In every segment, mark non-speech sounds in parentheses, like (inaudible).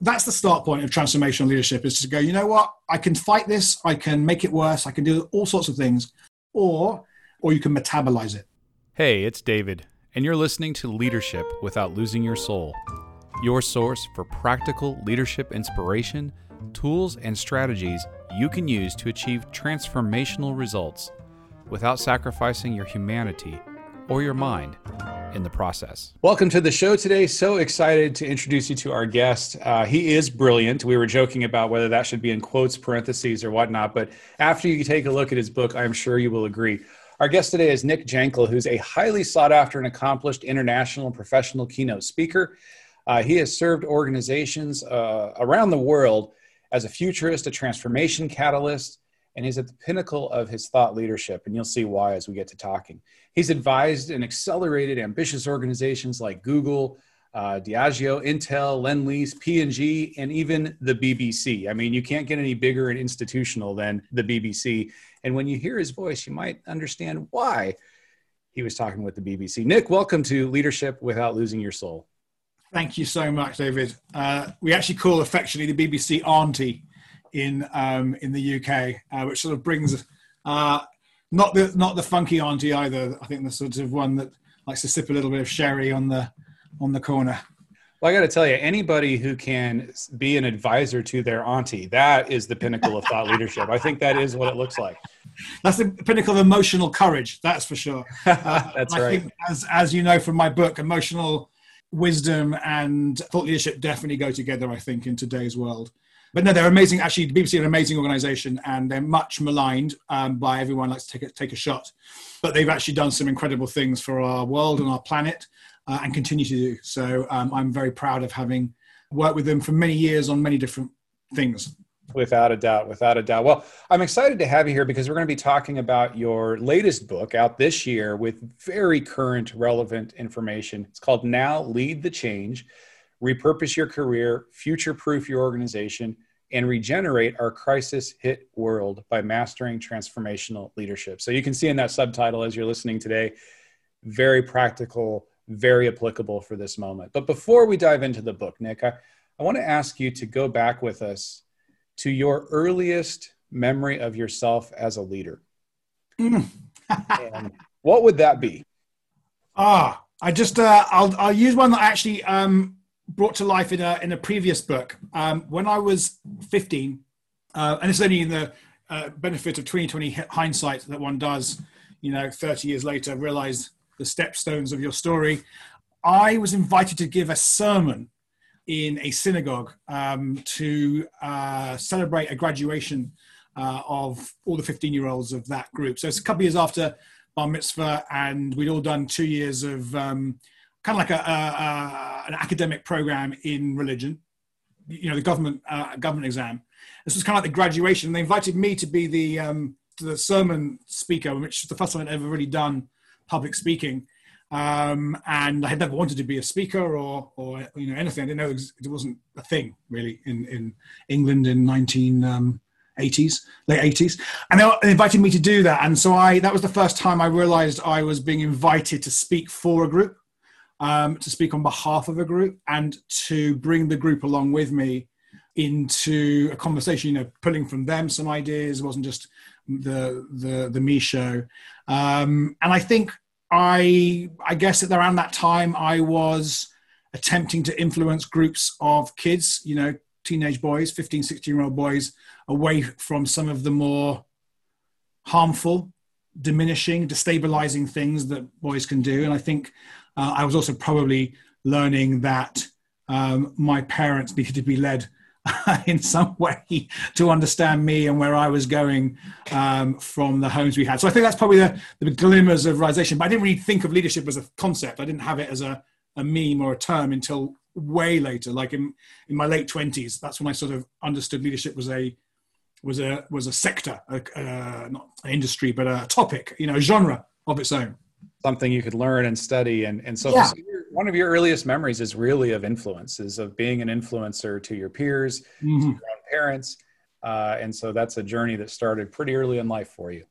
that's the start point of transformational leadership is to go, you know what, I can fight this, I can make it worse, I can do all sorts of things, or or you can metabolize it. Hey, it's David, and you're listening to Leadership Without Losing Your Soul, your source for practical leadership inspiration, tools, and strategies you can use to achieve transformational results without sacrificing your humanity or your mind in the process. Welcome to the show today. So excited to introduce you to our guest. Uh, he is brilliant. We were joking about whether that should be in quotes, parentheses, or whatnot, but after you take a look at his book, I'm sure you will agree. Our guest today is Nick Jankel, who's a highly sought after and accomplished international professional keynote speaker. Uh, he has served organizations uh, around the world as a futurist, a transformation catalyst, and he's at the pinnacle of his thought leadership. And you'll see why as we get to talking. He's advised and accelerated ambitious organizations like Google, uh, Diageo, Intel, Lendlease, P&G, and even the BBC. I mean, you can't get any bigger and institutional than the BBC. And when you hear his voice, you might understand why he was talking with the BBC. Nick, welcome to Leadership Without Losing Your Soul. Thank you so much, David. Uh, we actually call affectionately the BBC Auntie in um, in the UK, uh, which sort of brings uh, not the not the funky auntie either. I think the sort of one that likes to sip a little bit of sherry on the on the corner. Well, I got to tell you, anybody who can be an advisor to their auntie, that is the pinnacle of thought leadership. I think that is what it looks like. That's the pinnacle of emotional courage. That's for sure. (laughs) Uh, that's I right. Think as as you know from my book, emotional wisdom and thought leadership definitely go together. I think in today's world but no, they're amazing. Actually, the BBC are an amazing organisation, and they're much maligned um, by everyone. Likes to take a, take a shot, but they've actually done some incredible things for our world and our planet, uh, and continue to do. So um, I'm very proud of having worked with them for many years on many different things. Without a doubt, without a doubt. Well, I'm excited to have you here because we're going to be talking about your latest book out this year with very current, relevant information. It's called Now Lead the Change Repurpose Your Career, Future Proof Your Organization, and regenerate our crisis hit world by mastering transformational leadership. So you can see in that subtitle as you're listening today, very practical, very applicable for this moment. But before we dive into the book, Nick, I, I want to ask you to go back with us to your earliest memory of yourself as a leader. (laughs) and what would that be? Ah, I just uh, I'll I'll use one that actually um, brought to life in a in a previous book. Um, when I was 15, uh, and it's only in the uh, benefit of 2020 hindsight that one does, you know, 30 years later, realize the stepstones of your story. I was invited to give a sermon in a synagogue um, to uh, celebrate a graduation uh, of all the 15 year olds of that group. So it's a couple years after bar mitzvah, and we'd all done two years of um, kind of like a, a, an academic program in religion, you know, the government uh, government exam. This was kind of like the graduation. They invited me to be the um, the sermon speaker, which is the first time I'd ever really done public speaking. Um, and I had never wanted to be a speaker or, or you know anything. I didn't know it wasn't a thing really in, in England in 1980s, um, late 80s. And they invited me to do that. And so I that was the first time I realized I was being invited to speak for a group um, to speak on behalf of a group and to bring the group along with me into a conversation. You know, pulling from them some ideas. It wasn't just the the the me show. Um, and I think I I guess at around that time I was attempting to influence groups of kids. You know, teenage boys, 15, 16 year old boys, away from some of the more harmful diminishing, destabilizing things that boys can do. And I think uh, I was also probably learning that um, my parents needed to be led (laughs) in some way to understand me and where I was going um, from the homes we had. So I think that's probably the, the, glimmers of realization. But I didn't really think of leadership as a concept. I didn't have it as a, a meme or a term until way later, like in, in my late twenties. That's when I sort of understood leadership was a was a was a sector, a, uh, not an industry, but a topic, you know, a genre of its own something you could learn and study. And and so, yeah. so one of your earliest memories is really of influences of being an influencer to your peers mm-hmm. to your own parents. Uh, and so that's a journey that started pretty early in life for you.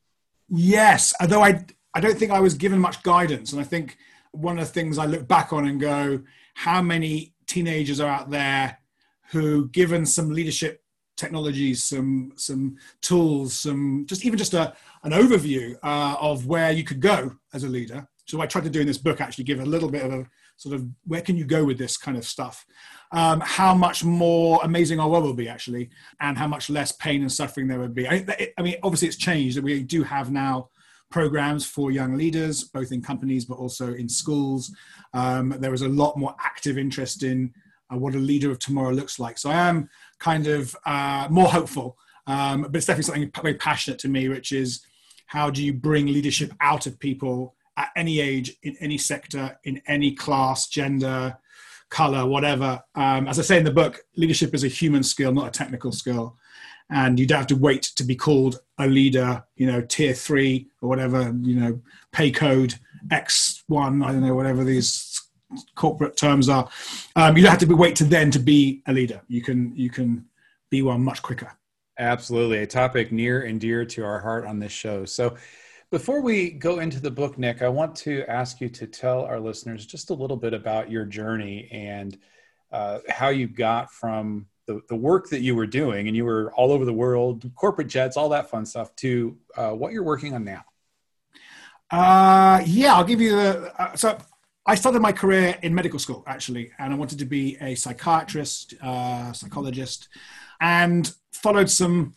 Yes. Although i i don't think i was given much guidance. And i think one of the things i look back on and go how many teenagers are out there who, given some leadership technologies, some some tools, some just even just a an overview uh, of where you could go as a leader. So I tried to do in this book actually give a little bit of a sort of where can you go with this kind of stuff. Um, how much more amazing our world will be actually, and how much less pain and suffering there would be. I, I mean, obviously it's changed. We do have now programs for young leaders, both in companies but also in schools. Um, there is a lot more active interest in uh, what a leader of tomorrow looks like. So I am kind of uh, more hopeful, um, but it's definitely something very passionate to me, which is how do you bring leadership out of people at any age, in any sector, in any class, gender, color, whatever. Um, as I say in the book, leadership is a human skill, not a technical skill. And you don't have to wait to be called a leader, you know, tier three or whatever, you know, pay code X1, I don't know, whatever these corporate terms are. Um, you don't have to be, wait to then to be a leader. You can you can be one much quicker. Absolutely, a topic near and dear to our heart on this show. So, before we go into the book, Nick, I want to ask you to tell our listeners just a little bit about your journey and uh, how you got from the, the work that you were doing, and you were all over the world, corporate jets, all that fun stuff, to uh, what you're working on now. Uh, yeah, I'll give you the. Uh, so I started my career in medical school actually, and I wanted to be a psychiatrist, uh, psychologist, and followed some,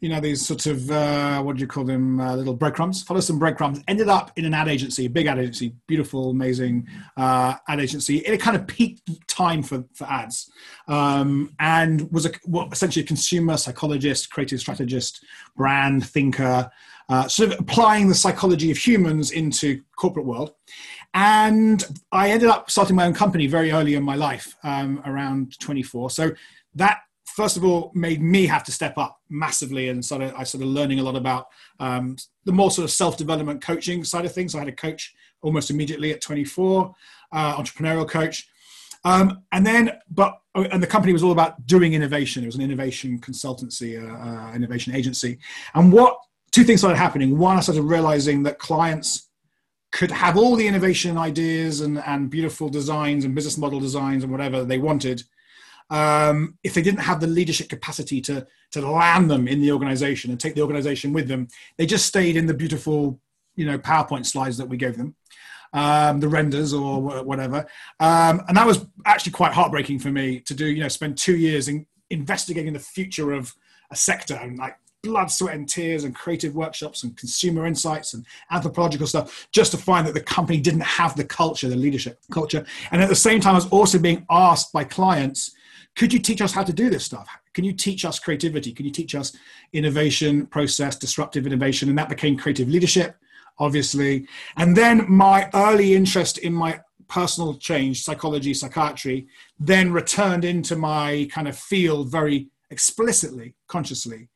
you know, these sort of uh, what do you call them, uh, little breadcrumbs. Followed some breadcrumbs. Ended up in an ad agency, big ad agency, beautiful, amazing uh, ad agency. It kind of peaked time for for ads, um, and was a well, essentially a consumer psychologist, creative strategist, brand thinker. Uh, sort of applying the psychology of humans into corporate world and I ended up starting my own company very early in my life, um, around 24. So that first of all made me have to step up massively and sort of I started learning a lot about um, the more sort of self-development coaching side of things. I had a coach almost immediately at 24, uh, entrepreneurial coach. Um, and then, but and the company was all about doing innovation. It was an innovation consultancy, uh, uh, innovation agency. And what two things started happening? One, I started realizing that clients could have all the innovation ideas and, and beautiful designs and business model designs and whatever they wanted. Um, if they didn't have the leadership capacity to, to land them in the organization and take the organization with them, they just stayed in the beautiful, you know, PowerPoint slides that we gave them, um, the renders or whatever. Um, and that was actually quite heartbreaking for me to do, you know, spend two years in investigating the future of a sector and like blood, sweat, and tears and creative workshops and consumer insights and anthropological stuff just to find that the company didn't have the culture, the leadership culture. And at the same time, I was also being asked by clients, could you teach us how to do this stuff? Can you teach us creativity? Can you teach us innovation, process, disruptive innovation? And that became creative leadership, obviously. And then my early interest in my personal change, psychology, psychiatry, then returned into my kind of field very explicitly, consciously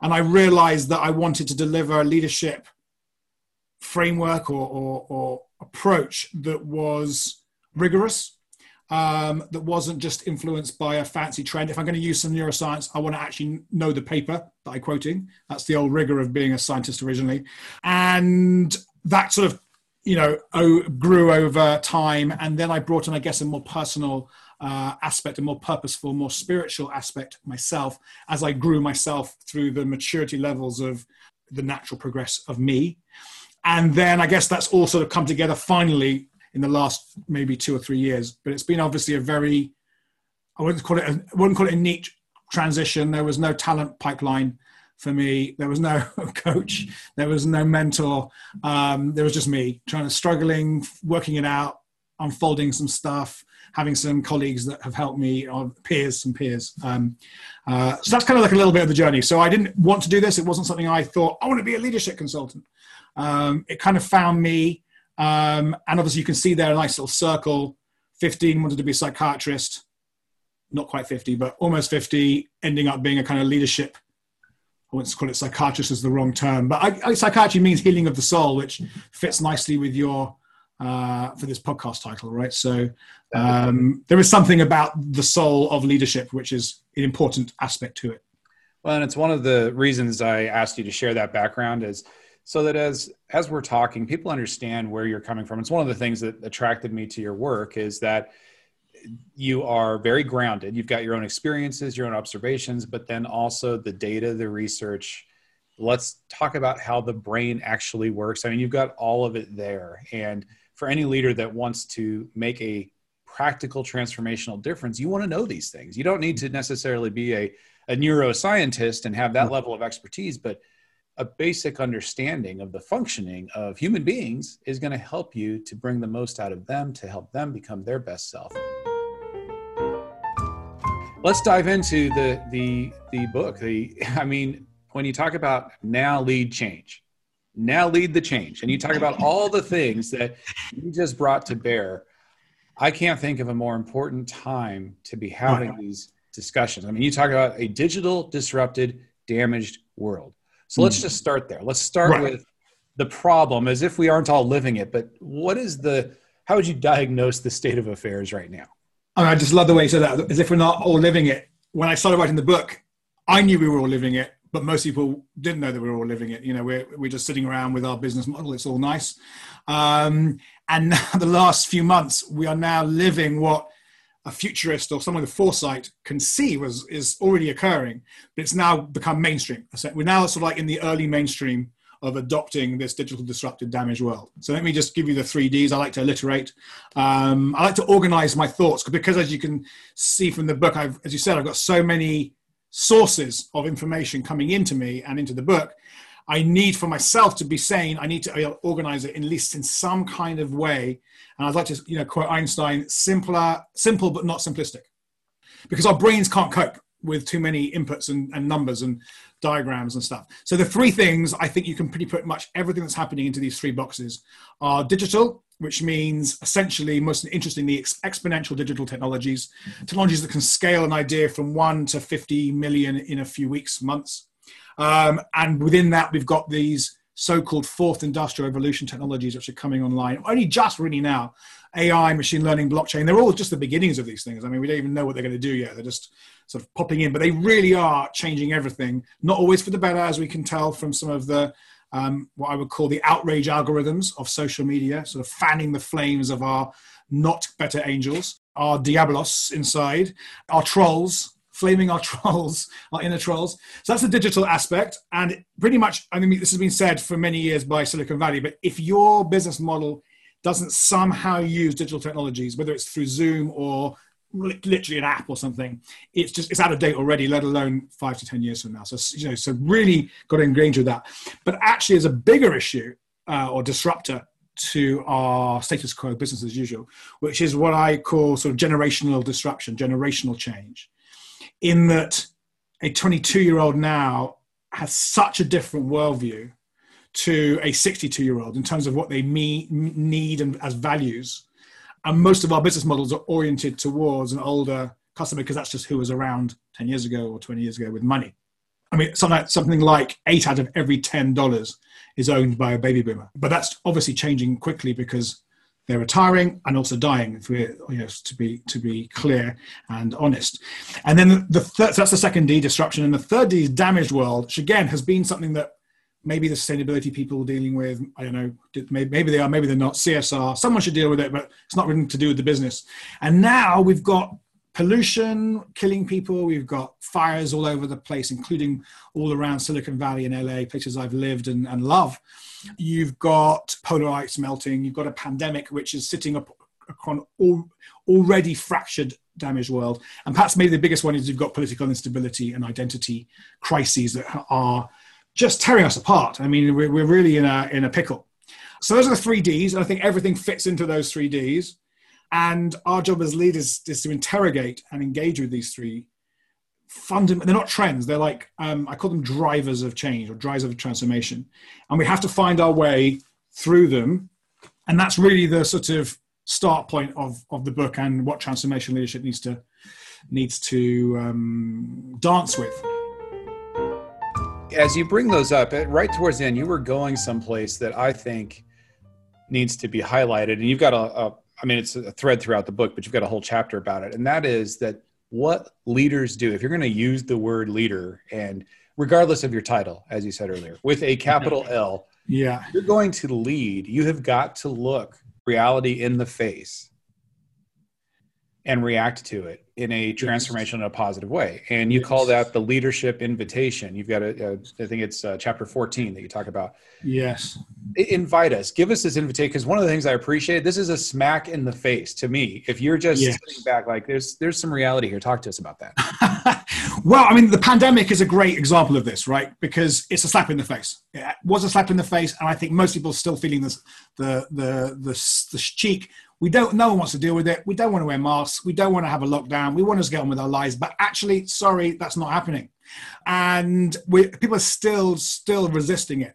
and I realized that I wanted to deliver a leadership framework or, or, or approach that was rigorous, um, that wasn't just influenced by a fancy trend. If I'm going to use some neuroscience, I want to actually know the paper that I'm quoting. That's the old rigor of being a scientist originally. And that sort of, you know, grew over time. And then I brought in, I guess, a more personal uh, aspect, a more purposeful, more spiritual aspect myself as I grew myself through the maturity levels of the natural progress of me. And then I guess that's all sort of come together finally in the last maybe two or three years. But it's been obviously a very, I wouldn't call it, a, I wouldn't call it a neat transition. There was no talent pipeline for me. There was no (laughs) coach. There was no mentor. Um, there was just me trying to struggling, working it out, unfolding some stuff, having some colleagues that have helped me, or peers, some peers. Um, uh, so that's kind of like a little bit of the journey. So I didn't want to do this. It wasn't something I thought, I want to be a leadership consultant. Um, it kind of found me. Um, and obviously, you can see there a nice little circle. 15 wanted to be a psychiatrist, not quite 50, but almost 50, ending up being a kind of leadership. I wouldn't call it psychiatrist is the wrong term, but I, I, psychiatry means healing of the soul, which fits nicely with your uh, for this podcast title, right? So um, there is something about the soul of leadership, which is an important aspect to it. Well, and it's one of the reasons I asked you to share that background is so that as as we're talking, people understand where you're coming from. It's one of the things that attracted me to your work is that you are very grounded. You've got your own experiences, your own observations, but then also the data, the research. Let's talk about how the brain actually works. I mean, you've got all of it there. And for any leader that wants to make a practical transformational difference, you want to know these things. You don't need to necessarily be a, a neuroscientist and have that mm-hmm. level of expertise, but a basic understanding of the functioning of human beings is going to help you to bring the most out of them to help them become their best self. Let's dive into the the the book. The (laughs) I mean, when you talk about now lead change, now lead the change, and you talk about all the things that you just brought to bear, I can't think of a more important time to be having these discussions. I mean, you talk about a digital disrupted, damaged world so let's hmm. just start there. Let's start right. with the problem as if we aren't all living it. But what is the, how would you diagnose the state of affairs right now? I just love the way you said that, as if we're not all living it. When I started writing the book, I knew we were all living it, but most people didn't know that we were all living it. You know, we're, we're just sitting around with our business model. It's all nice. Um, and (laughs) now the last few months, we are now living what a futurist or someone with foresight can see was is already occurring, but it's now become mainstream. We're now sort of like in the early mainstream of adopting this digital disrupted damaged world. So let me just give you the three Ds. I like to alliterate. Um, I like to organize my thoughts because, as you can see from the book, I've, as you said, I've got so many sources of information coming into me and into the book. I need for myself to be saying I need to organize it at least in some kind of way and I'd like to, you know, quote Einstein: "Simpler, simple but not simplistic," because our brains can't cope with too many inputs and, and numbers and diagrams and stuff. So the three things I think you can pretty put much everything that's happening into these three boxes are digital, which means essentially, most interestingly, ex- exponential digital technologies, technologies that can scale an idea from one to 50 million in a few weeks, months. Um, and within that, we've got these so-called fourth industrial revolution technologies which are coming online only just really now ai machine learning blockchain they're all just the beginnings of these things i mean we don't even know what they're going to do yet they're just sort of popping in but they really are changing everything not always for the better as we can tell from some of the um, what i would call the outrage algorithms of social media sort of fanning the flames of our not better angels our diabolos inside our trolls flaming our (laughs) trolls, our inner trolls. So that's the digital aspect. And pretty much, I mean, this has been said for many years by Silicon Valley, but if your business model doesn't somehow use digital technologies, whether it's through Zoom or literally an app or something, it's just it's out of date already. Let alone five to ten years from now. So you know, so really got to engage with that. But actually, as a bigger issue uh, or disruptor to our status quo, business as usual, which is what I call sort of generational disruption, generational change in that a 22 year old now has such a different worldview to a 62 year old in terms of what they mean, need and as values. And most of our business models are oriented towards an older customer because that's just who was around 10 years ago or 20 years ago with money. I mean, something like eight out of every $10 is owned by a baby boomer. But that's obviously changing quickly because they're retiring and also dying. If we're you know, to be to be clear and honest, and then the, so that's the second D disruption, and the third D is damaged world, which again has been something that maybe the sustainability people dealing with. I don't know. Maybe they are. Maybe they're not. CSR. Someone should deal with it, but it's not really to do with the business. And now we've got pollution killing people. We've got fires all over the place, including all around Silicon Valley and LA, places I've lived and, and love. You've got polar ice melting. You've got a pandemic which is sitting up on all, already fractured, damaged world. And perhaps maybe the biggest one is you've got political instability and identity crises that are just tearing us apart. I mean, we're, we're really in a, in a pickle. So those are the three Ds, and I think everything fits into those three Ds. And our job as leaders is to interrogate and engage with these three fundamental they're not trends they're like um, i call them drivers of change or drivers of transformation and we have to find our way through them and that's really the sort of start point of, of the book and what transformation leadership needs to needs to um, dance with as you bring those up right towards the end you were going someplace that i think needs to be highlighted. And you've got a, a I mean it's a thread throughout the book but you've got a whole chapter about it. And that is that what leaders do if you're going to use the word leader and regardless of your title as you said earlier with a capital l yeah. you're going to lead. You have got to look reality in the face and react to it in a transformational and a positive way. And you call that the leadership invitation. You've got a, a I think it's uh, chapter 14 that you talk about. Yes. invite us, give us this invitation. Cause one of the things I appreciate, this is a smack in the face to me. If you're just yes. sitting back, like there's, there's some reality here. Talk to us about that. (laughs) well, I mean, the pandemic is a great example of this, right? Because it's a slap in the face. It was a slap in the face. And I think most people are still feeling this, the, the, the, the cheek we don't no one wants to deal with it. We don't want to wear masks. We don't want to have a lockdown. We want us to get on with our lives. But actually sorry that's not happening. And we, people are still still resisting it.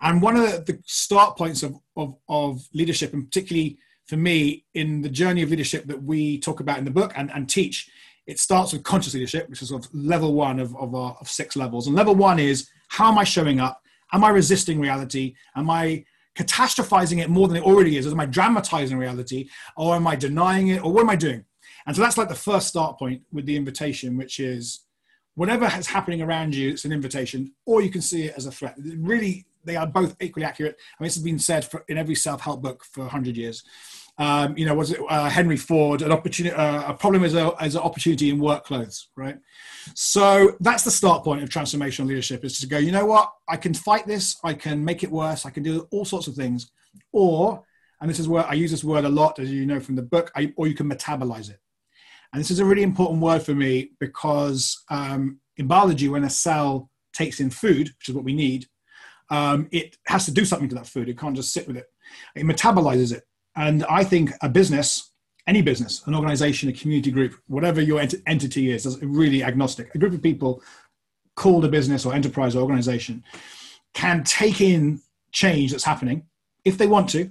And one of the, start points of, of, of leadership and particularly for me in the journey of leadership that we talk about in the book and, and teach it starts with conscious leadership which is sort of level one of, of, our, of six levels. And level one is how am i showing up? Am i resisting reality? Am i catastrophizing it more than it already is? Am I dramatizing reality or am I denying it or what am I doing? And so that's like the first start point with the invitation, which is whatever is happening around you, it's an invitation, or you can see it as a threat. Really, they are both equally accurate. I mean, this has been said for, in every self-help book for 100 years. Um, you know, was it uh, Henry Ford? An opportunity, uh, a problem is, a, is an opportunity in work clothes, right? So that's the start point of transformational leadership: is to go, you know what, I can fight this, I can make it worse, I can do all sorts of things, or, and this is where I use this word a lot, as you know from the book, I, or you can metabolize it. And this is a really important word for me because um, in biology, when a cell takes in food, which is what we need, um, it has to do something to that food. It can't just sit with it. It metabolizes it. And I think a business, any business, an organization, a community group, whatever your ent- entity is, is really agnostic. A group of people called a business or enterprise or organization can take in change that's happening if they want to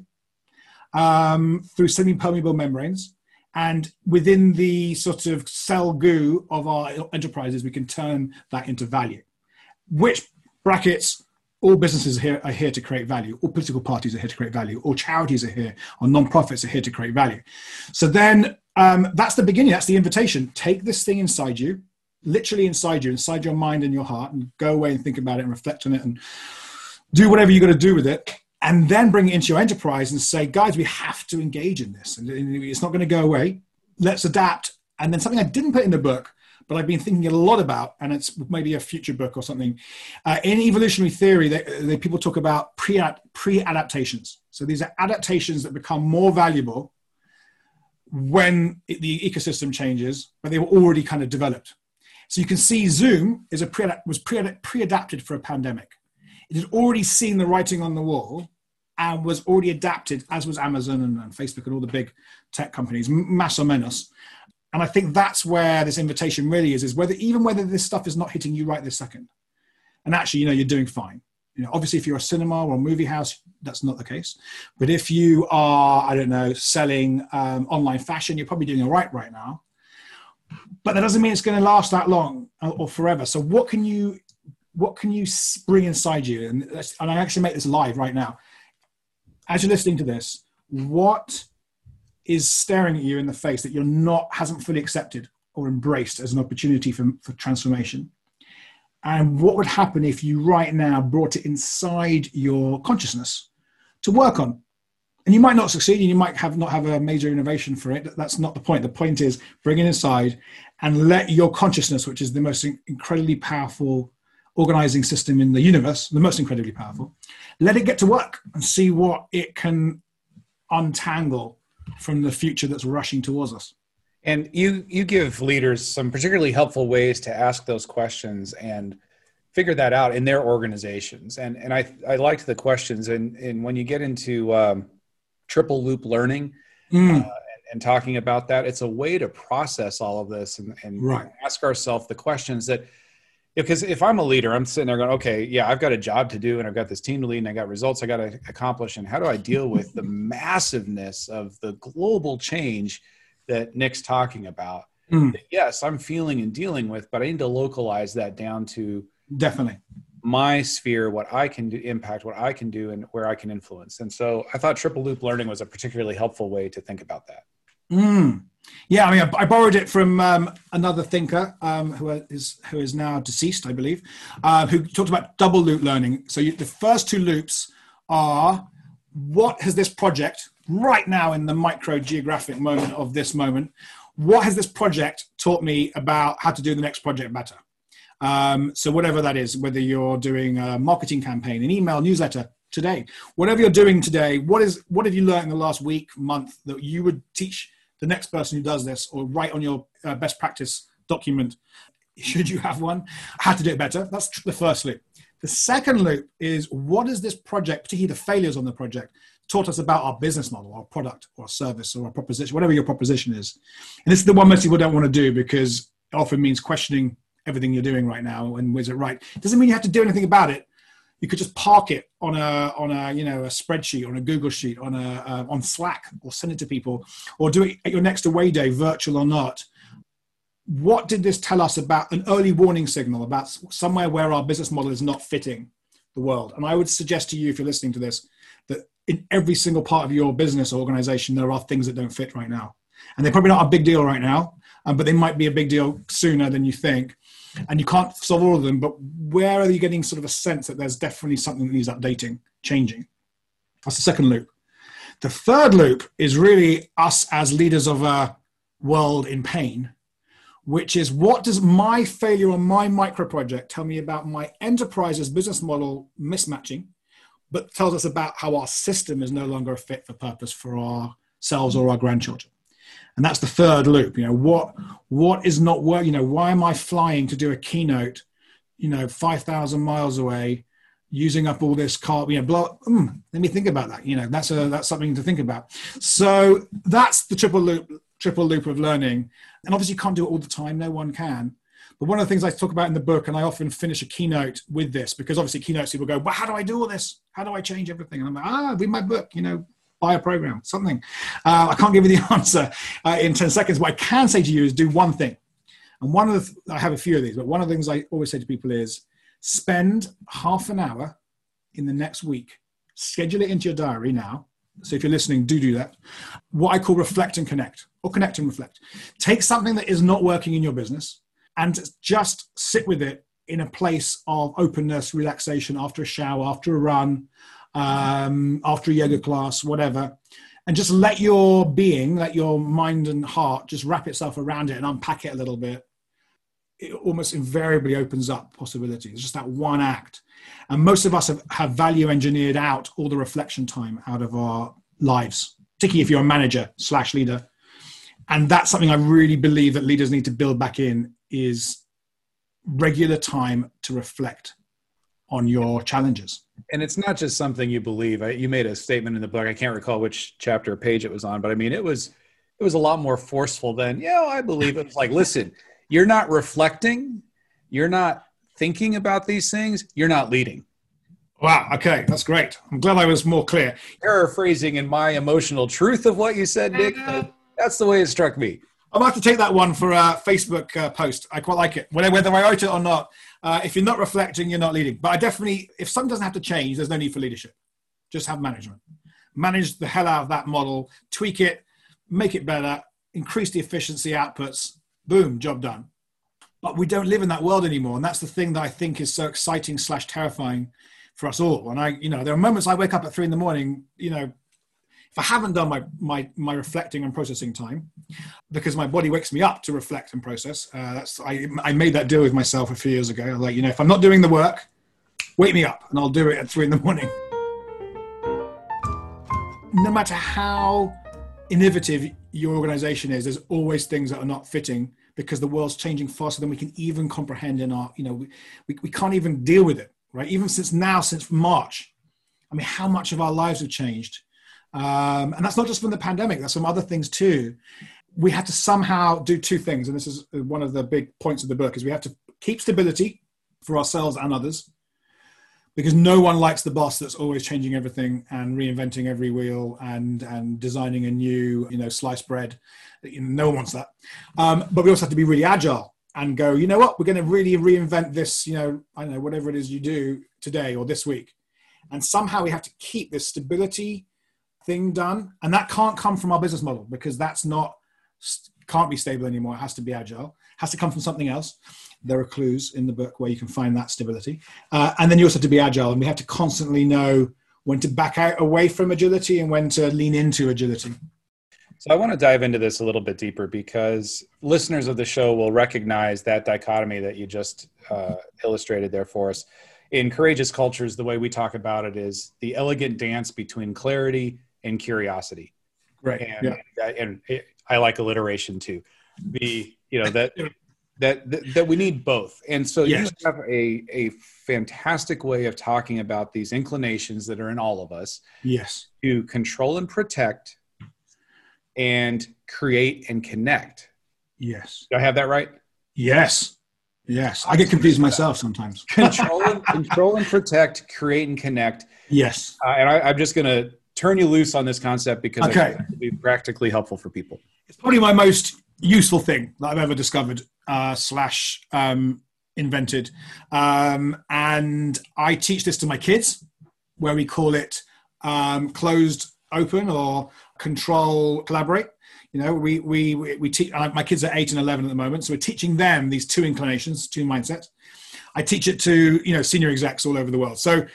um, through semi-permeable membranes. And within the sort of cell goo of our enterprises, we can turn that into value, which brackets all businesses are here, are here to create value. All political parties are here to create value. All charities are here, or non-profits are here to create value. So then um, that's the beginning. That's the invitation. Take this thing inside you, literally inside you, inside your mind and your heart, and go away and think about it and reflect on it and do whatever you got to do with it. And then bring it into your enterprise and say, guys, we have to engage in this. And it's not going to go away. Let's adapt. And then something I didn't put in the book but I've been thinking a lot about, and it's maybe a future book or something. Uh, in evolutionary theory, they, they, people talk about pre pre-adaptations. So these are adaptations that become more valuable when it, the ecosystem changes, but they were already kind of developed. So you can see Zoom is a pre was pre pre-adapted for a pandemic. It had already seen the writing on the wall and was already adapted, as was Amazon and, and Facebook and all the big tech companies, más o menos and I think that's where this invitation really is, is whether even whether this stuff is not hitting you right this second. And actually, you know, you're doing fine. You know, obviously if you're a cinema or a movie house, that's not the case. But if you are, I don't know, selling um, online fashion, you're probably doing all right right now. But that doesn't mean it's going to last that long or forever. So what can you what can you bring inside you? And, and I actually make this live right now. As you're listening to this, what is staring at you in the face that you're not hasn't fully accepted or embraced as an opportunity for, for transformation. And what would happen if you right now brought it inside your consciousness to work on? And you might not succeed and you might have not have a major innovation for it. That's not the point. The point is bring it inside and let your consciousness which is the most incredibly powerful organizing system in the universe the most incredibly powerful let it get to work and see what it can untangle from the future that's rushing towards us. And you you give leaders some particularly helpful ways to ask those questions and figure that out in their organizations. And and I I liked the questions. And and when you get into um, triple loop learning mm. uh, and, and, talking about that, it's a way to process all of this and, and right. ask ourselves the questions that because if I'm a leader, I'm sitting there going, okay, yeah, I've got a job to do and I've got this team to lead and I got results I got to accomplish. And how do I deal with the (laughs) massiveness of the global change that Nick's talking about? Mm. Yes, I'm feeling and dealing with, but I need to localize that down to definitely my sphere, what I can do, impact, what I can do, and where I can influence. And so I thought triple loop learning was a particularly helpful way to think about that. Mm. Yeah, I mean, I, I borrowed it from um, another thinker um, who is who is now deceased, I believe, uh, who talked about double loop learning. So you, the first two loops are what has this project right now in the micro geographic moment of this moment? what has this project taught me about how to do the next project better? Um, so whatever that is, whether you're doing a marketing campaign, an email newsletter today, whatever you're doing today, what is what have you learned in the last week, month that you would teach the next person who does this, or write on your uh, best practice document, (laughs) should you have one, how to do it better? That's the first loop. The second loop is what is this project, particularly the failures on the project, taught us about our business model, our product, or service, or our proposition, whatever your proposition is. And this is the one most people don't want to do because it often means questioning everything you're doing right now and is it right. Doesn't mean you have to do anything about it. You could just park it on a on a you know a spreadsheet, on a Google sheet, on a uh, on Slack, or send it to people, or do it at your next away day, virtual or not. What did this tell us about an early warning signal about somewhere where our business model is not fitting the world? And I would suggest to you, if you're listening to this, that in every single part of your business or organization, there are things that don't fit right now. And they're probably not a big deal right now, um, but they might be a big deal sooner than you think. And you can't solve all of them, but where are you getting sort of a sense that there's definitely something that needs updating, changing? That's the second loop. The third loop is really us as leaders of a world in pain, which is what does my failure on my micro project tell me about my enterprise's business model mismatching but tells us about how our system is no longer a fit for purpose for ourselves or our grandchildren. And that's the third loop. You know, what what is not work? You know, why am I flying to do a keynote? You know, five thousand miles away, using up all this car. You know, mm, let me think about that. You know, that's a that's something to think about. So that's the triple loop triple loop of learning. And obviously, you can't do it all the time. No one can. But one of the things I talk about in the book, and I often finish a keynote with this, because obviously keynotes people go, well, how do I do all this? How do I change everything? And I'm like, ah, read my book, you know, buy a program, something. Uh, I can't give you the (laughs) answer uh, in 10 seconds. What I can say to you is do one thing. And one of the, th- I have a few of these, but one of the things I always say to people is spend half an hour in the next week, schedule it into your diary now. So if you're listening, do do that. What I call reflect and connect, or connect and reflect. Take something that is not working in your business and just sit with it in a place of openness, relaxation after a shower, after a run, um, after a yoga class, whatever. And just let your being, let your mind and heart just wrap itself around it and unpack it a little bit. It almost invariably opens up possibilities. It's just that one act. And most of us have, have value engineered out all the reflection time out of our lives, particularly if you're a manager slash leader. And that's something I really believe that leaders need to build back in is regular time to reflect on your challenges. And it's not just something you believe. I, you made a statement in the book. I can't recall which chapter or page it was on, but I mean, it was it was a lot more forceful than yeah. I believe it was like, listen, you're not reflecting, you're not thinking about these things, you're not leading. Wow. Okay, that's great. I'm glad I was more clear. Paraphrasing in my emotional truth of what you said, Nick. Uh-huh. That's the way it struck me. I might have to take that one for a Facebook uh, post. I quite like it, whether, whether I wrote it or not. Uh, if you're not reflecting, you're not leading. But I definitely, if something doesn't have to change, there's no need for leadership. Just have management. Manage the hell out of that model, tweak it, make it better, increase the efficiency outputs. Boom, job done. But we don't live in that world anymore, and that's the thing that I think is so exciting slash terrifying for us all. And I, you know, there are moments I wake up at three in the morning, you know, if I haven't done my, my, my reflecting and processing time, because my body wakes me up to reflect and process, uh, that's I, I made that deal with myself a few years ago. Like, you know, if I'm not doing the work, wake me up and I'll do it at three in the morning. No matter how innovative your organization is, there's always things that are not fitting because the world's changing faster than we can even comprehend in our, you know, we, we, we can't even deal with it, right? Even since now, since March, I mean, how much of our lives have changed? Um, and that's not just from the pandemic, there's some other things too. We had to somehow do two things, and this is one of the big points of the book, is we have to keep stability for ourselves and others, because no one likes the boss that's always changing everything and reinventing every wheel and and designing a new you know sliced bread. No one wants that. Um, but we also have to be really agile and go. You know what? We're going to really reinvent this. You know, I don't know whatever it is you do today or this week, and somehow we have to keep this stability thing done. And that can't come from our business model because that's not can't be stable anymore. It has to be agile. Has to come from something else. There are clues in the book where you can find that stability. Uh, and then you also have to be agile and we have to constantly know when to back out away from agility and when to lean into agility. So I want to dive into this a little bit deeper because listeners of the show will recognize that dichotomy that you just uh, illustrated there for us. In courageous cultures, the way we talk about it is the elegant dance between clarity and curiosity. Right. And, yeah. and it, I like alliteration too. The you know that that that, that we need both. And so yes. you have a a fantastic way of talking about these inclinations that are in all of us. Yes. To control and protect and create and connect. Yes. Do I have that right? Yes. Yes. I get confused myself sometimes. control, and, control and protect, create and connect. Yes. Uh, and I, am just going to turn you loose on this concept because okay. it will be practically helpful for people. It's probably my most useful thing that I've ever discovered uh, slash um, invented. Um, and I teach this to my kids where we call it um, closed open or control, collaborate. You know, we we we teach. Uh, my kids are eight and eleven at the moment, so we're teaching them these two inclinations, two mindsets. I teach it to you know senior execs all over the world. So,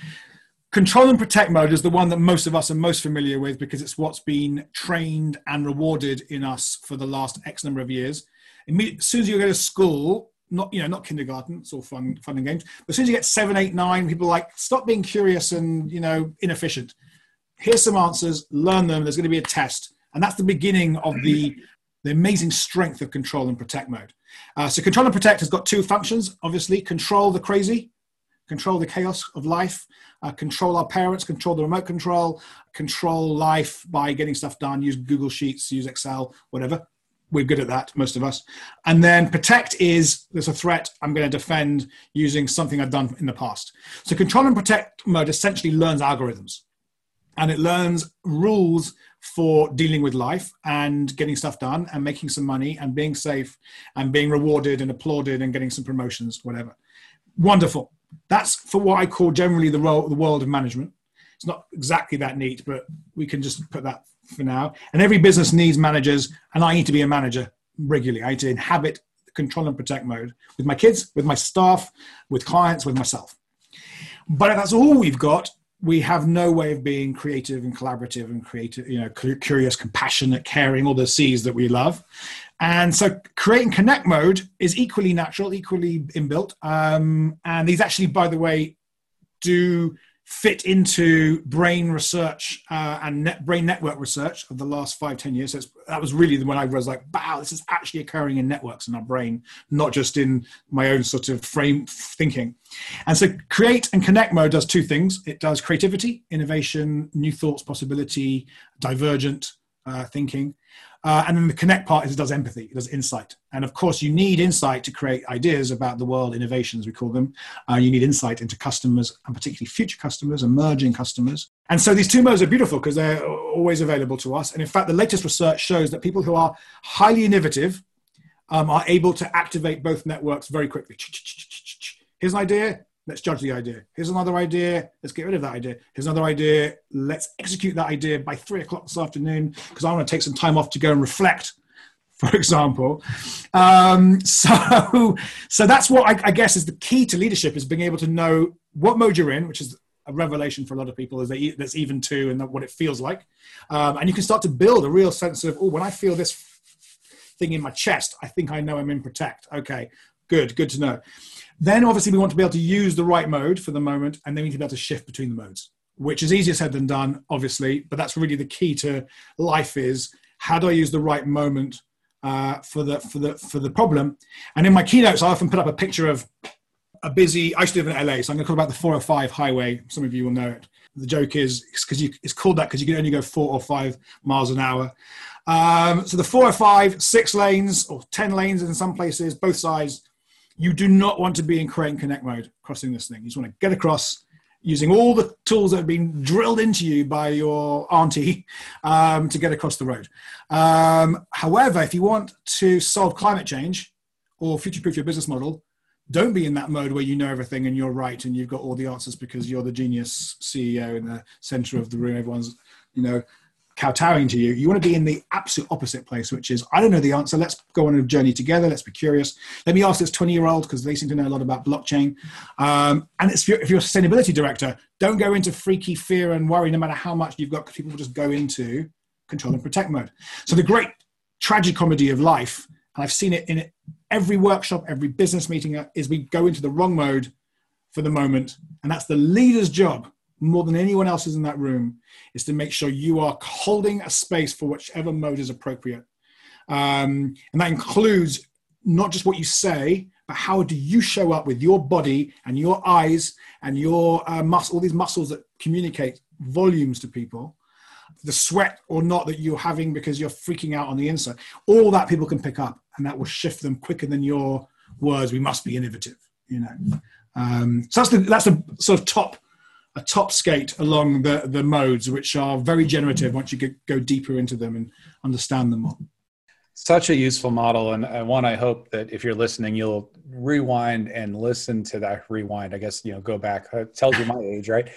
control and protect mode is the one that most of us are most familiar with because it's what's been trained and rewarded in us for the last X number of years. As soon as you go to school, not you know not kindergarten, it's all fun fun and games. But as soon as you get seven, eight, nine, people are like stop being curious and you know inefficient here's some answers, learn them. There's going to be a test. And that's the beginning of the, the amazing strength of control and protect mode. Uh, so control and protect has got two functions, obviously. Control the crazy, control the chaos of life, uh, control our parents, control the remote control, control life by getting stuff done, use Google Sheets, use Excel, whatever. We're good at that, most of us. And then protect is there's a threat, I'm going to defend using something I've done in the past. So control and protect mode essentially learns algorithms and it learns rules for dealing with life and getting stuff done and making some money and being safe and being rewarded and applauded and getting some promotions, whatever. Wonderful. That's for what I call generally the role, the world of management. It's not exactly that neat, but we can just put that for now. And every business needs managers, and I need to be a manager regularly. I need to inhabit control and protect mode with my kids, with my staff, with clients, with myself. But if that's all we've got, we have no way of being creative and collaborative and creative, you know, curious, compassionate, caring, all the C's that we love. And so create and connect mode is equally natural, equally inbuilt. Um, and these actually, by the way, do fit into brain research uh, and net, brain network research of the last five ten years. So that was really when I was like, wow, this is actually occurring in networks in our brain, not just in my own sort of frame thinking. And so create and connect mode does two things. It does creativity, innovation, new thoughts, possibility, divergent uh, thinking. Uh, and then the connect part is it does empathy, it does insight. And of course, you need insight to create ideas about the world, innovations, we call them. Uh, you need insight into customers, and particularly future customers, emerging customers. And so these two modes are beautiful because they're always available to us. And in fact, the latest research shows that people who are highly innovative um, are able to activate both networks very quickly. Here's an idea, let's judge the idea. Here's another idea. Let's get rid of that idea. Here's another idea. Let's execute that idea by three o'clock this afternoon because I want to take some time off to go and reflect, (laughs) for example. Um, so, (laughs) so that's what I, I, guess is the key to leadership is being able to know what mode you're in, which is a revelation for a lot of people is that that's even two and what it feels like. Um, and you can start to build a real sense of, oh, when I feel this thing in my chest, I think I know I'm in protect. Okay, good, good to know. Then obviously we want to be able to use the right mode for the moment, and then we need to be able to shift between the modes, which is easier said than done, obviously. But that's really the key to life: is how do I use the right moment uh, for the for the for the problem? And in my keynotes, I often put up a picture of a busy. I used to live in LA, so I'm going to talk about the 405 highway. Some of you will know it. The joke is because it's called that because you can only go four or five miles an hour. Um, so the 405, six lanes or 10 lanes in some places, both sides, you do not want to be in and connect mode crossing this thing. You just want to get across using all the tools that have been drilled into you by your auntie um, to get across the road. Um, however, if you want to solve climate change or future proof your business model, don't be in that mode where you know everything and you're right and you've got all the answers because you're the genius CEO in the center of the room. Everyone's, you know, kowtowing to you. You want to be in the absolute opposite place, which is, I don't know the answer. Let's go on a journey together. Let's be curious. Let me ask this 20 year old because they seem to know a lot about blockchain. Um, and if you're, if you're a sustainability director, don't go into freaky fear and worry no matter how much you've got because people will just go into control and protect mode. So the great tragicomedy of life, and I've seen it in every workshop, every business meeting, uh, is we go into the wrong mode for the moment, and that's the leader's job more than anyone else is in that room is to make sure you are holding a space for whichever mode is appropriate. Um, and that includes not just what you say but how do you show up with your body and your eyes and your uh, muscle all these muscles that communicate volumes to people the sweat or not that you're having because you're freaking out on the inside. All that people can pick up and that will shift them quicker than your words. We must be innovative you know. Um, so that's the that's the sort of top a top skate along the the modes which are very generative once you go deeper into them and understand them more. Such a useful model and, and one i hope that if you're listening you'll rewind and listen to that rewind. I guess you know go back. It tells you my age right?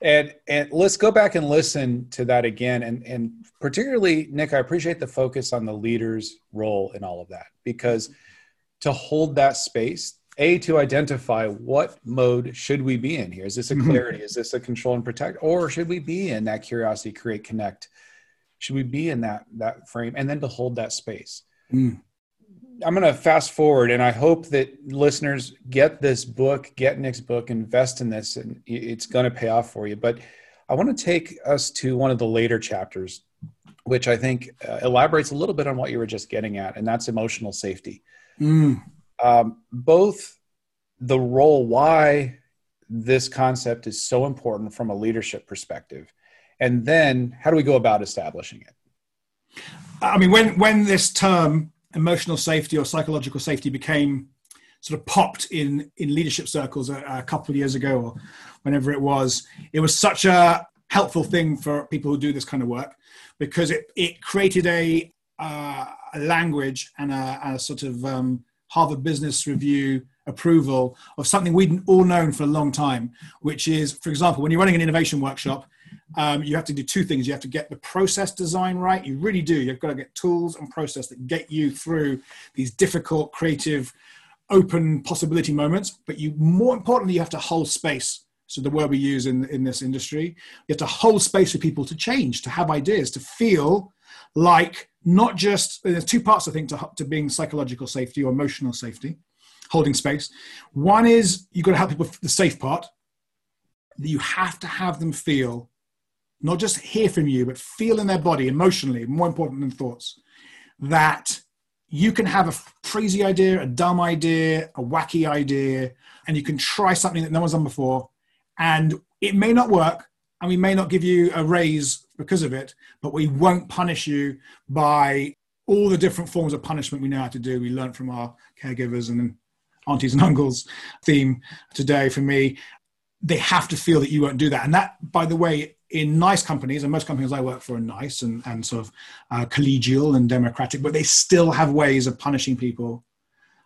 And and let's go back and listen to that again. And and particularly nick i appreciate the focus on the leader's role in all of that because to hold that space a to identify what mode should we be in here is this a mm-hmm. clarity mm-hmm. is this a control and protect or should we be in that curiosity create connect should we be in that that frame and then to hold that space mm. i'm going to fast forward and i hope that listeners get this book get nick's book invest in this and it's going to pay off for you but i want to take us to one of the later chapters which i think uh, elaborates a little bit on what you were just getting at and that's emotional safety mm. Um, both the role why this concept is so important from a leadership perspective and then how do we go about establishing it? I mean when when this term emotional safety or psychological safety became sort of popped in in leadership circles a, a couple of years ago or whenever it was it was such a helpful thing for people who do this kind of work because it, it created a, uh, a language and a, a sort of um, Harvard Business Review approval of something we'd all known for a long time, which is, for example, when you're running an innovation workshop, um, you have to do two things. You have to get the process design right. You really do. You've got to get tools and process that get you through these difficult, creative, open possibility moments. But you, more importantly, you have to hold space. So the word we use in in this industry, you have to hold space for people to change, to have ideas, to feel like not just there's two parts I think to, to being psychological safety or emotional safety, holding space. One is you've got to help people the safe part. You have to have them feel not just hear from you, but feel in their body emotionally, more important than thoughts, that you can have a crazy idea, a dumb idea, a wacky idea, and you can try something that no one's done before. And it may not work, and we may not give you a raise because of it, but we won't punish you by all the different forms of punishment we know how to do. We learned from our caregivers and aunties and uncles theme today for me. They have to feel that you won't do that. And that, by the way, in nice companies, and most companies I work for are nice and, and sort of uh, collegial and democratic, but they still have ways of punishing people.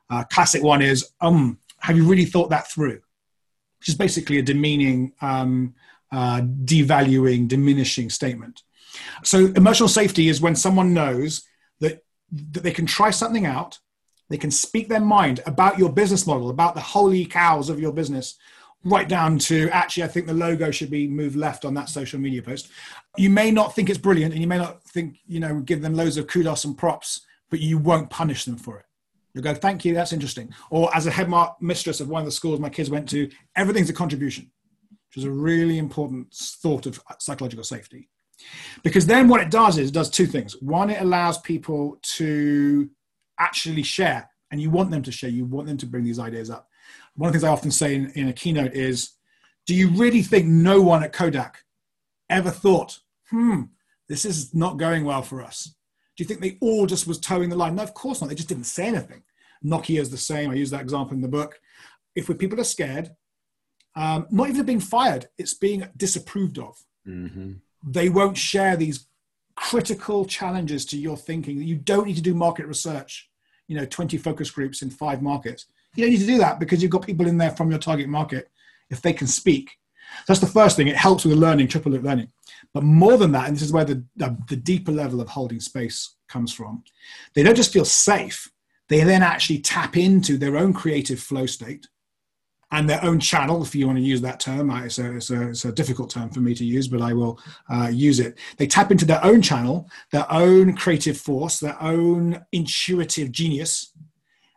Uh, classic one is, um, have you really thought that through? Which is basically a demeaning, um, uh, devaluing, diminishing statement. So emotional safety is when someone knows that, that they can try something out, they can speak their mind about your business model, about the holy cows of your business, right down to actually, I think the logo should be moved left on that social media post. You may not think it's brilliant and you may not think, you know, give them loads of kudos and props, but you won't punish them for it. You'll go, thank you, that's interesting. Or as a head mistress of one of the schools my kids went to, everything's a contribution, which is a really important thought of psychological safety. Because then what it does is it does two things. One, it allows people to actually share, and you want them to share, you want them to bring these ideas up one of the things I often say in, in a keynote is, do you really think no one at Kodak ever thought, hmm, this is not going well for us? Do you think they all just was toeing the line? No, of course not. They just didn't say anything. Nokia is the same. I use that example in the book. If people are scared, um, not even being fired, it's being disapproved of. Mm-hmm. They won't share these critical challenges to your thinking. You don't need to do market research. You know, 20 focus groups in five markets. You don't need to do that because you've got people in there from your target market. If they can speak, that's the first thing. It helps with the learning, triple loop learning. But more than that, and this is where the, the, the deeper level of holding space comes from, they don't just feel safe, they then actually tap into their own creative flow state and their own channel, if you want to use that term. It's a, it's a, it's a difficult term for me to use, but I will uh, use it. They tap into their own channel, their own creative force, their own intuitive genius,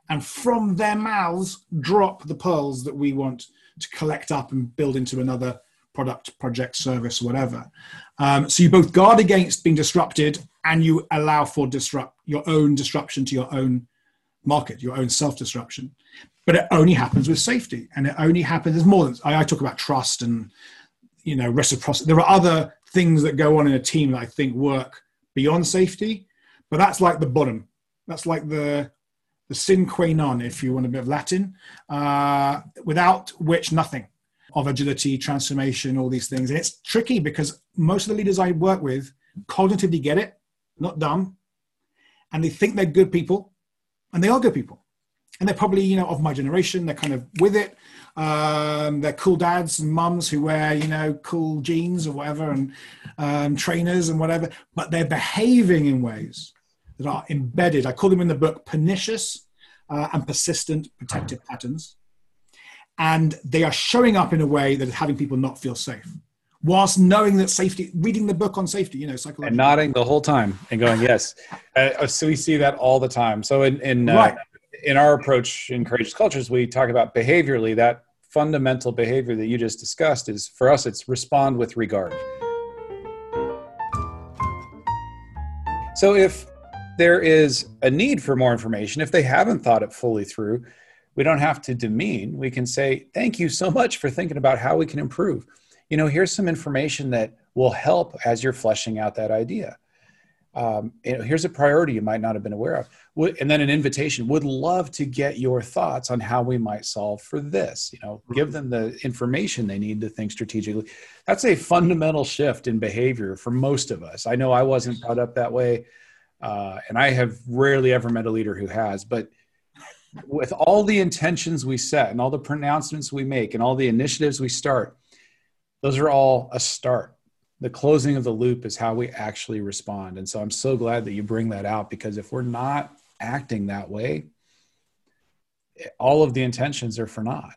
and from their mouths drop the pearls that we want to collect up and build into another product, project, service, whatever. Um, so you both guard against being disrupted and you allow for disrupt your own disruption to your own market, your own self disruption but it only happens with safety and it only happens there's more than I, I, talk about trust and you know reciprocity. There are other things that go on in a team that i think work beyond safety but that's like the bottom. That's like the the sine qua non if you want a bit of latin uh, without which nothing of agility transformation all these things. And it's tricky because most of the leaders i work with cognitively get it not dumb and they think they're good people and they are good people and they're probably you know of my generation. They're kind of with it. Um, they're cool dads and mums who wear you know cool jeans or whatever and um, trainers and whatever. But they're behaving in ways that are embedded. I call them in the book pernicious uh, and persistent protective patterns. And they are showing up in a way that is having people not feel safe whilst knowing that safety reading the book on safety you know psychology and nodding the whole time and going yes. (laughs) Uh, so we see that all the time. So in, in uh, right in our approach in courageous cultures, we talk about behaviorally that fundamental behavior that you just discussed is for us, it's respond with regard. So if there is a need for more information, if they haven't thought it fully through, we don't have to demean. We can say, Thank you so much for thinking about how we can improve. You know, here's some information that will help as you're fleshing out that idea um, you know, here's a priority you might not have been aware of. and then an invitation. Would love to get your thoughts on how we might solve for this. You know, give them the information they need to think strategically. That's a fundamental shift in behavior for most of us. I know I wasn't brought up that way, uh, and I have rarely ever met a leader who has. But with all the intentions we set and all the pronouncements we make and all the initiatives we start, those are all a start the closing of the loop is how we actually respond. And so I'm so glad that you bring that out because if we're not acting that way, all of the intentions are for naught.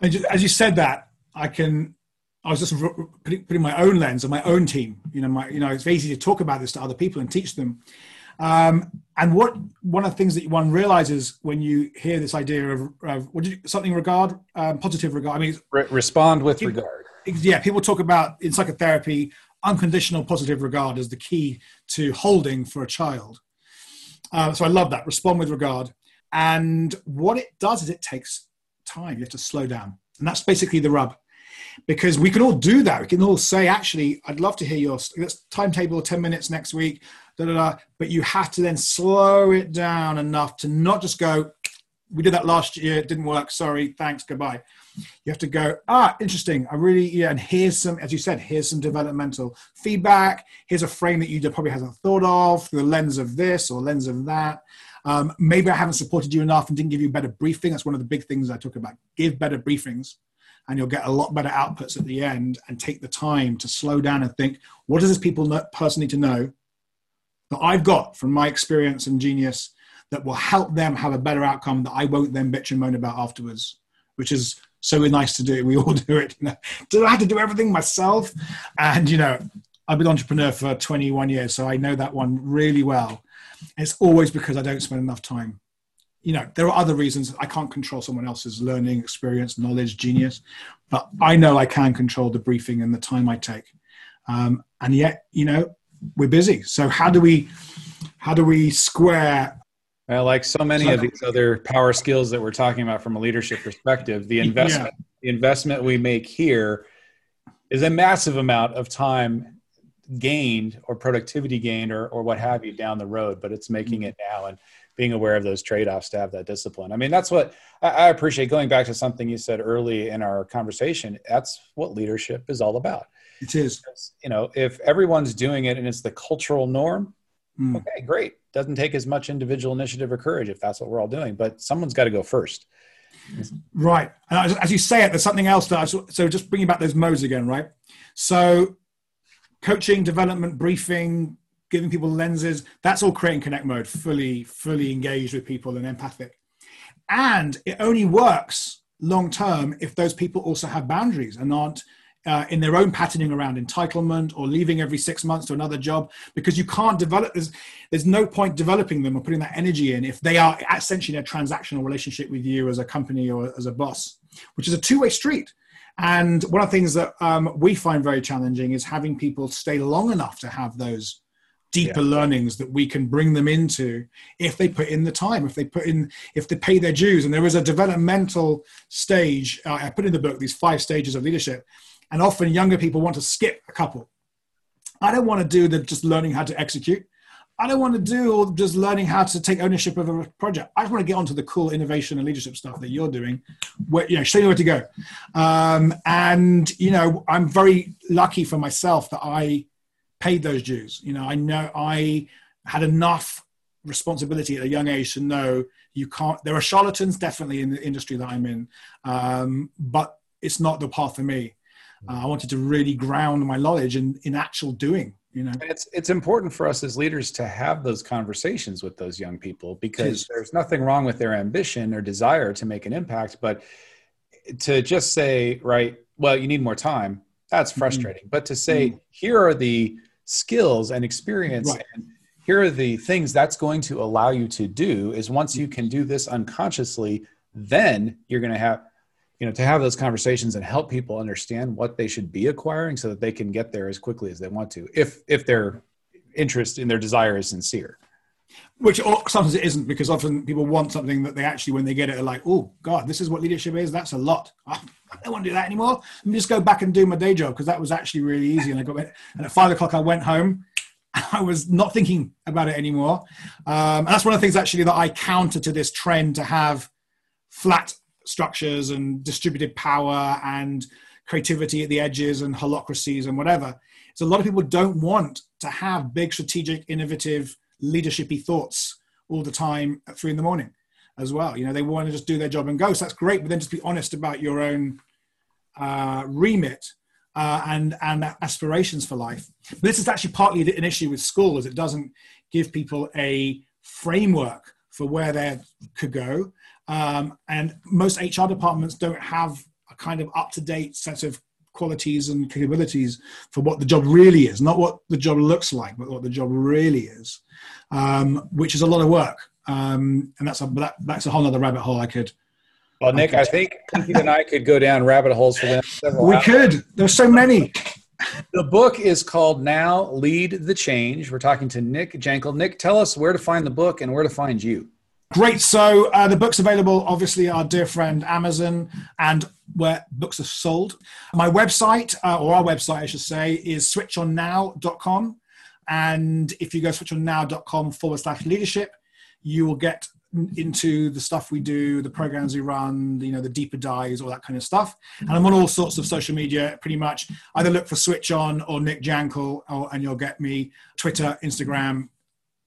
As you said that, I can. I was just putting, my own lens on my own team. You know, my you know, it's easy to talk about this to other people and teach them. Um, and what one of the things that one realizes when you hear this idea of, of what you, something regard, um, positive regard. I mean, Re- respond with regard yeah, people talk about in psychotherapy unconditional positive regard as the key to holding for a child. Uh, so I love that. Respond with regard. And what it does is it takes time. You have to slow down. And that's basically the rub. Because we can all do that. We can all say, actually, I'd love to hear your timetable 10 minutes next week, da, da, da. but you have to then slow it down enough to not just go, we did that last year, it didn't work, sorry, thanks, goodbye you have to go ah interesting. I really yeah and here's some as you said here's some developmental feedback. Here's a frame that you probably hasn't thought of through the lens of this or lens of that. Um, maybe i haven't supported you enough and didn't give you better briefing. That's one of the big things i talk about. Give better briefings and you'll get a lot better outputs at the end and take the time to slow down and think what does this people person need to know that i've got from my experience and genius that will help them have a better outcome that i won't then bitch and moan about afterwards? Which is so we're nice to do. It. We all (laughs) do it. You know? Do I have to do everything myself? And you know, I've been entrepreneur for 21 years, so I know that one really well. It's always because I don't spend enough time. You know, there are other reasons. I can't control someone else's learning, experience, knowledge, genius, but I know I can control the briefing and the time I take. Um, and yet, you know, we're busy. So how do we, how do we square well, like so many of these other power skills that we're talking about from a leadership perspective, the investment yeah. the investment we make here is a massive amount of time gained or productivity gained or, or what have you down the road, but it's making it now and being aware of those trade-offs to have that discipline. I mean, that's what I, I appreciate going back to something you said early in our conversation. That's what leadership is all about. It is. You know, if everyone's doing it and it's the cultural norm, mm. okay, great doesn't take as much individual initiative or courage if that's what we're all doing, but someone's got to go first. Right. and as you say it, there's something else that I, so just bringing back those modes again, right? So coaching, development, briefing, giving people lenses, that's all creating connect mode, fully, fully engaged with people and empathic. And it only works long term if those people also have boundaries and aren't uh, in their own patterning around entitlement or leaving every six months to another job because you can't develop there's, there's no point developing them or putting that energy in if they are essentially in a transactional relationship with you as a company or as a boss which is a two-way street and one of the things that um, we find very challenging is having people stay long enough to have those deeper yeah. learnings that we can bring them into if they put in the time if they put in if they pay their dues and there is a developmental stage uh, i put in the book these five stages of leadership and often younger people want to skip a couple i don't want to do the just learning how to execute i don't want to do all just learning how to take ownership of a project i just want to get onto the cool innovation and leadership stuff that you're doing where you know show you where to go um, and you know i'm very lucky for myself that i paid those dues. You know, I know I had enough responsibility at a young age to know you can't. There are charlatans definitely in the industry that I'm in, um, but it's not the path for me. Uh, I wanted to really ground my knowledge in in actual doing. You know, it's it's important for us as leaders to have those conversations with those young people because there's nothing wrong with their ambition or desire to make an impact, but to just say, right, well, you need more time. That's mm-hmm. frustrating. Mm-hmm. But to say, mm-hmm. here are the skills and experience right. and here are the things that's going to allow you to do is once you can do this unconsciously then you're going to have you know to have those conversations and help people understand what they should be acquiring so that they can get there as quickly as they want to if if their interest in their desire is sincere. Which sometimes it isn't because often people want something that they actually when they get it are like oh god this is what leadership is? That's a lot. I don't want to do that anymore. Let me just go back and do my day job because that was actually really easy. And i got and at five o'clock i went home. (laughs) I was not thinking about it anymore. Um, and that's one of the things actually that i counter to this trend to have flat structures and distributed power and creativity at the edges and holacracies and whatever so a lot of people don't want to have big strategic innovative leadershipy thoughts all the time at three in the morning as well. You know, they want to just do their job and go. So that's great, but then just be honest about your own uh, remit uh, and and aspirations for life. But this is actually partly an issue with schools. It doesn't give people a framework for where they could go, um, and most HR departments don't have a kind of up to date set of qualities and capabilities for what the job really is, not what the job looks like, but what the job really is, um, which is a lot of work. Um, and that's a that, that's a whole other rabbit hole I could. Well, Nick, I, I think you and I could go down rabbit holes for the several. We hours. could. There's so many. The book is called Now Lead the Change. We're talking to Nick Jankel. Nick, tell us where to find the book and where to find you. Great. So uh, the book's available, obviously, our dear friend Amazon and where books are sold. My website, uh, or our website, I should say, is switchonnow.com. And if you go switchonnow.com forward slash leadership, you will get into the stuff we do, the programs we run, you know, the deeper dives, all that kind of stuff. And I'm on all sorts of social media, pretty much. Either look for Switch On or Nick Jankel, or, and you'll get me Twitter, Instagram,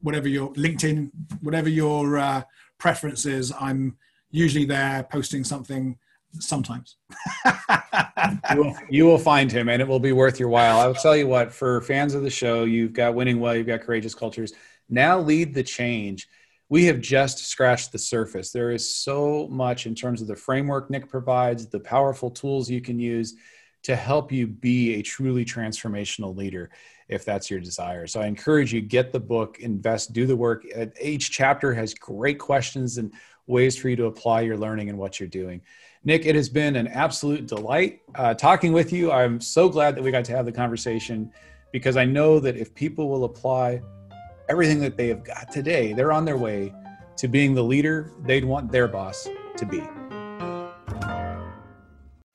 whatever your LinkedIn, whatever your uh, preference is, I'm usually there posting something sometimes. you, will, you, will, find him and it will be worth your while. I'll tell you what, for fans of the show, you've got Winning Well, you've got Courageous Cultures. Now lead the change. We have just scratched the surface. There is so much in terms of the framework Nick provides, the powerful tools you can use to help you be a truly transformational leader if that's your desire. So I encourage you get the book, invest, do the work. Each chapter has great questions and ways for you to apply your learning and what you're doing. Nick, it has been an absolute delight uh, talking with you. I'm so glad that we got to have the conversation because I know that if people will apply everything that they have got today, they're on their way to being the leader they'd want their boss to be.